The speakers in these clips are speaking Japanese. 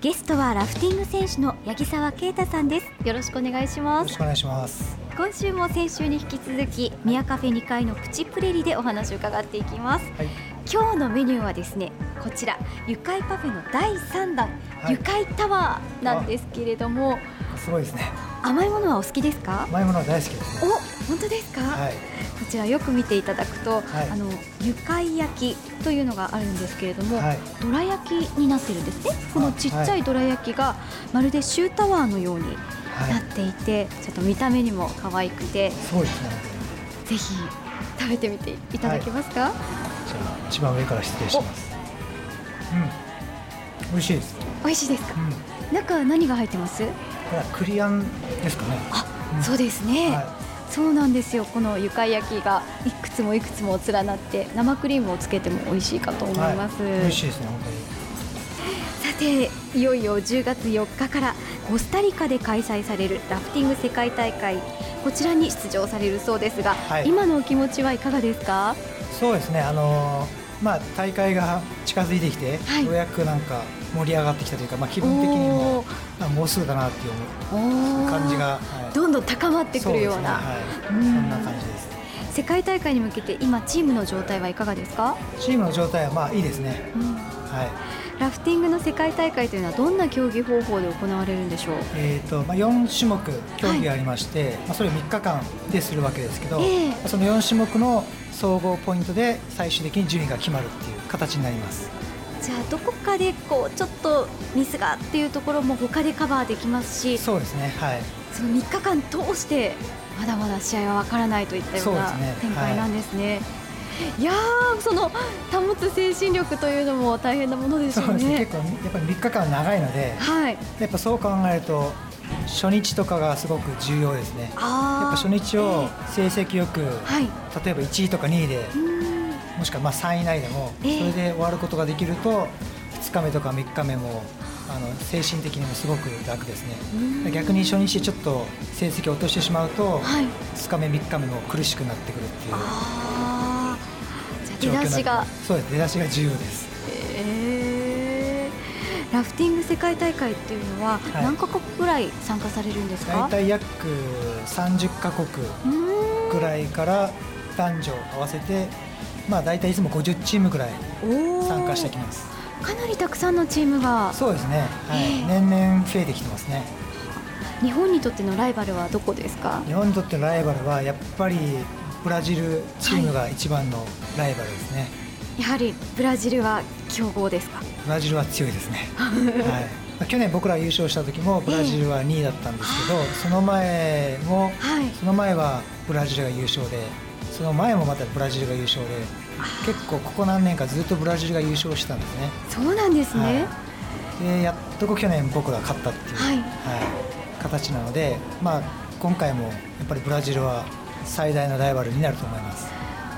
ゲストはラフティング選手の八木沢啓太さんです。よろしくお願いします。よろしくお願いします。今週も先週に引き続き宮カフェ2階のプチプレリでお話を伺っていきます、はい、今日のメニューはですねこちら愉快パフェの第3弾、はい、愉快タワーなんですけれども。すごいですね甘いものはお好きですか？甘いものは大好きです、ね、お本当ですか、はい、こちらよく見ていただくと、はい、あの愉快焼きというのがあるんですけれども、はい、どら焼きになってるんですね？このちっちゃいどら焼きがまるでシュータワーのようになっていて、ちょっと見た目にも可愛くてそうですね。ぜひ食べてみていただけますか、じゃあ一番上から失礼します。うん。美味しいです。美味しいですか、うん、中何が入ってます？クリアンですかね。あ、うん、そうですね、はい。そうなんですよ。このゆか焼きがいくつもいくつも連なって生クリームをつけても美味しいかと思います、はい、美味しいですね本当に。さていよいよ10月4日からコスタリカで開催されるラフティング世界大会こちらに出場されるそうですが、はい、今のお気持ちはいかがですか？そうですね。あのー、まあ大会が近づいてきて、はい、ようやくなんか盛り上がってきたというか、まあ、気分的にももうすぐだなっていう感じが、はい、どんどん高まってくるような、ねはい、そんな感じです。世界大会に向けて今チームの状態はいかがですか？チームの状態はまあいいですね、うん、はい。ラフティングの世界大会というのはどんな競技方法で行われるんでしょう、えーとまあ、4種目競技がありまして、はい、まあ、それを3日間でするわけですけど、えー、その4種目の総合ポイントで最終的に順位が決まるっていう形になります。じゃあどこかでこうちょっとミスがっていうところも他でカバーできますしそうですねはい。その3日間通してまだまだ試合は分からないといったような展開なんですね。いやその保つ精神力というのも大変なものですよね。ね。結構やっぱり3日間長いので、はい、やっぱそう考えると初日とかがすごく重要ですね。やっぱ初日を成績よく、はい、例えば1位とか2位で。もしくはまあ3位以内でもそれで終わることができると2日目とか3日目もあの精神的にもすごく楽ですね。逆に初日ちょっと成績を落としてしまうと、はい、2日目3日目も苦しくなってくるっていう出だしが。そうです出だしが重要です。えー、ラフティング世界大会っていうのは何カ国ぐらい参加されるんですか、大体約30カ国ぐらいから男女合わせてまあ、大体いつも50チームぐらい参加してきます。かなりたくさんのチームが。そうですね、はい、えー、年々増えてきてますね。日本にとってのライバルはどこですか？日本にとってのライバルはやっぱりブラジルチームが一番のライバルですね、はい、やはりブラジルは強豪ですか？ブラジルは強いですね。はい。去年僕ら優勝した時もブラジルは2位だったんですけど、えー、その前も、はい、その前はブラジルが優勝でその前もまたブラジルが優勝で結構ここ何年かずっとブラジルが優勝してたんですね。そうなんですね、はい、でやっと去年僕が勝ったっていう、はい、はい、形なので、まあ、今回もやっぱりブラジルは最大のライバルになると思います。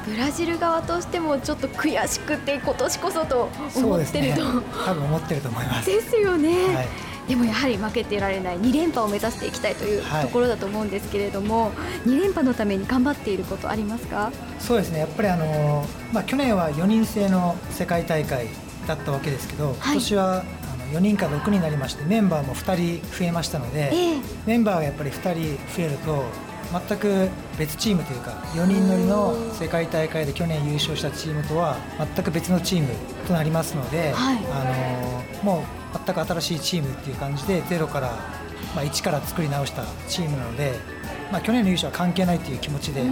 ブラジル側としてもちょっと悔しくて今年こそと思ってると、ね、多分思ってると思います。ですよね、はい。でもやはり負けてられない2連覇を目指していきたいというところだと思うんですけれども、はい、2連覇のために頑張っていることありますか？そうですね。やっぱりあの、まあ、去年は4人制の世界大会だったわけですけど、はい、今年はあの4人から6人になりましてメンバーも2人増えましたので、えー、メンバーがやっぱり2人増えると全く別チームというか4人乗りの世界大会で去年優勝したチームとは全く別のチームとなりますので、はい、あのもう全く新しいチームっていう感じでゼロから、まあ、1から作り直したチームなので、まあ、去年の優勝は関係ないという気持ちであの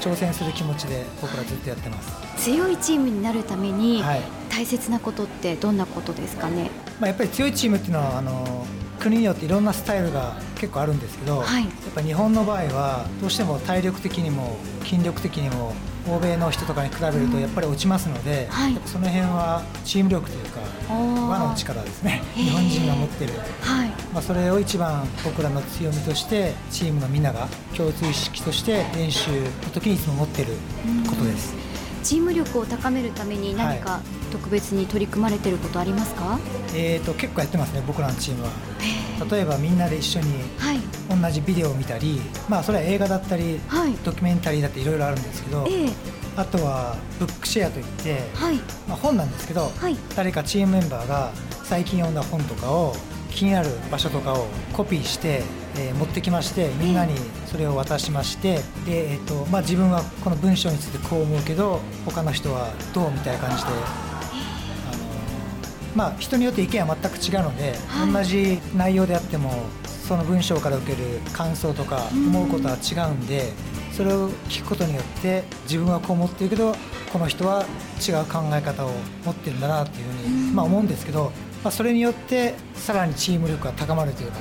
挑戦する気持ちで僕らずっとやってます。強いチームになるために大切なことってどんなことですかね、まあ、やっぱり強いチームっていうのはあの国によっていろんなスタイルが結構あるんですけど、はい、やっぱ日本の場合はどうしても体力的にも筋力的にも欧米の人とかに比べるとやっぱり落ちますので、はい、その辺はチーム力というか和の力ですね。日本人が持ってる、はい。まあ、それを一番僕らの強みとしてチームのみんなが共通意識として練習の時にいつも持ってることです。チーム力を高めるために何か特別に取り組まれてることありますか、はい、えーと、結構やってますね僕らのチームは。例えばみんなで一緒に同じビデオを見たり、まあ、それは映画だったり、はい、ドキュメンタリーだっていろいろあるんですけど、えー、あとはブックシェアといって、はい、まあ、本なんですけど、はい、誰かチームメンバーが最近読んだ本とかを気になる場所とかをコピーして、えー、持ってきましてみんなにそれを渡しましてで、えーとまあ、自分はこの文章についてこう思うけど他の人はどうみたいな感じで。あのまあ、人によって意見は全く違うので、はい、同じ内容であってもその文章から受ける感想とか思うことは違うんで、それを聞くことによって自分はこう思ってるけどこの人は違う考え方を持ってるんだなっていうふうに、まあ、思うんですけどまあ、それによってさらにチーム力が高まるというか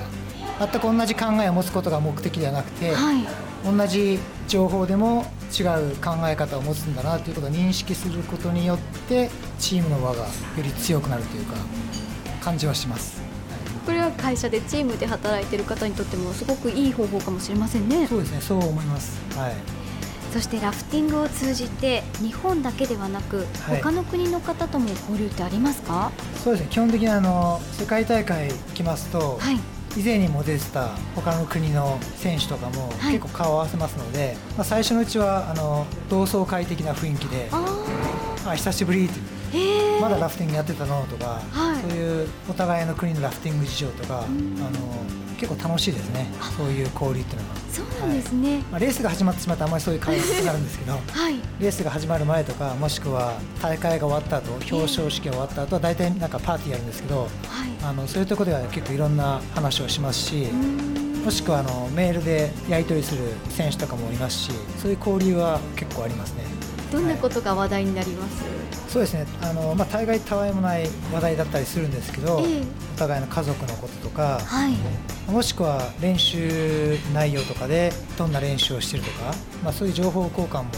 全く同じ考えを持つことが目的ではなくて、はい、同じ情報でも違う考え方を持つんだなということを認識することによってチームの輪がより強くなるというか感じはします。これは会社でチームで働いている方にとってもすごくいい方法かもしれませんね。そうですね、そう思います。はい。そしてラフティングを通じて日本だけではなく、はい、他の国の方とも交流ってありますか？そうですね。基本的にあの世界大会来ますと、はい、以前にも出てた他の国の選手とかも結構顔を合わせますので、はい、まあ、最初のうちはあの同窓会的な雰囲気であ久しぶりってまだラフティングやってたのとか、はい、そういうお互いの国のラフティング事情とか、あの結構楽しいですね。そういう交流っていうのはそうなんですね、はい、まあ、レースが始まってしまうとあんまりそういう会話になるんですけど、はい、レースが始まる前とかもしくは大会が終わった後表彰式が終わった後は大体なんかパーティーやるんですけど、はい、あのそういうところでは結構いろんな話をしますしもしくはあのメールでやり取りする選手とかもいますしそういう交流は結構ありますねどんなことが話題になります、そうですね。あの、まあ、大概たわいもない話題だったりするんですけど、えー、お互いの家族のこととか、はい、もしくは練習内容とかでどんな練習をしてるとか、まあ、そういう情報交換も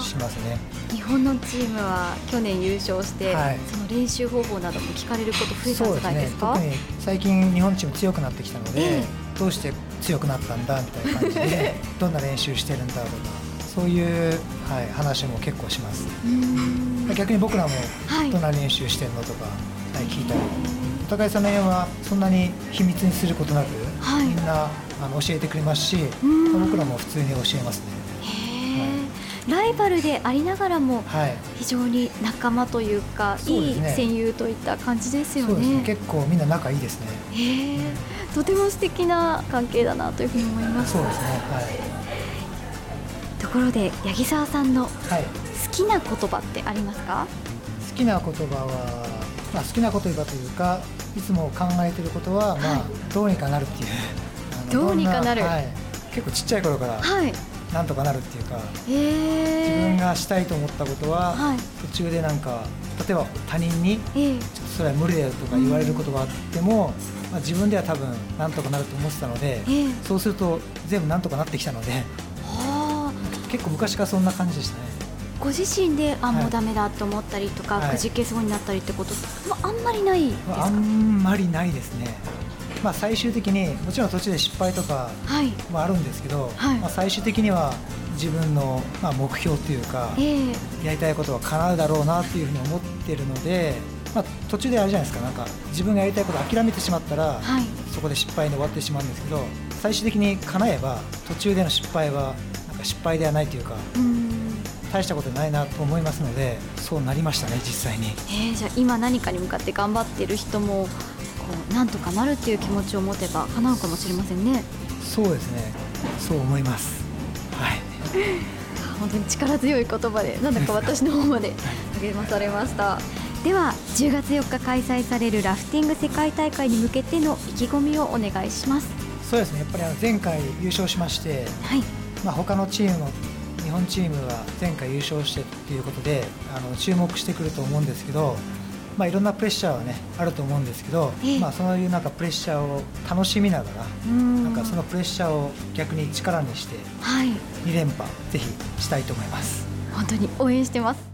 しますね。日本のチームは去年優勝して、はい、その練習方法なども聞かれること増えたんじゃないですか、ね、特に最近日本チーム強くなってきたので、えー、どうして強くなったんだみたいな感じで どんな練習してるんだとかそういう、はい、話も結構します逆に僕らもどんな練習してんのとか、はい、聞いたりお互いその辺はそんなに秘密にすることなく、はい、みんなあの教えてくれますし僕らも普通に教えますね。ライバルでありながらも、非常に仲間というか、はい、いい戦友といった感じですよね。ね結構みんな仲いいですね。とても素敵な関係だなというふうに思います。そうですね。はい。ところで八木沢さんの好きな言葉ってありますか、好きな言葉は、まあ、好きな言葉というかいつも考えてることは、まあ、どうにかなるっていう。どうにかなる、はい、結構ちっちゃい頃から、はい、なんとかなるっていうか、自分がしたいと思ったことは、はい、途中でなんか例えば他人に、ちょっとそれは無理だよとか言われることがあっても、まあ、自分では多分なんとかなると思ってたので、そうすると全部なんとかなってきたので結構昔からそんな感じでしたね。ご自身であもうだめだと思ったりとか、はい、くじけそうになったりってことあんまりないですか？あんまりないですね。まあ、最終的にもちろん途中で失敗とかもあるんですけど、はい、まあ、最終的には自分のまあ目標というか、えー、やりたいことは叶うだろうなっていうふうに思ってるので、まあ、途中であれじゃないですか。なんか自分がやりたいことを諦めてしまったら、はい、そこで失敗に終わってしまうんですけど最終的に叶えば途中での失敗は失敗ではないというか。大したことないなと思いますのでそうなりましたね実際に、えー、じゃあ今何かに向かって頑張っている人もこうなんとかなるっていう気持ちを持てば叶うかもしれませんね。そうですね。そう思います。はい。本当に力強い言葉でなんだか私の方まで 励まされました。では10月4日開催されるラフティング世界大会に向けての意気込みをお願いします。そうですね。やっぱり前回優勝しまして、はいまあ、他のチームの日本チームは前回優勝してということであの注目してくると思うんですけど、まあ、いろんなプレッシャーは、ね、あると思うんですけど、まあ、そういうなんかプレッシャーを楽しみながらなんかそのプレッシャーを逆に力にして、2連覇ぜひしたいと思います。本当に応援してます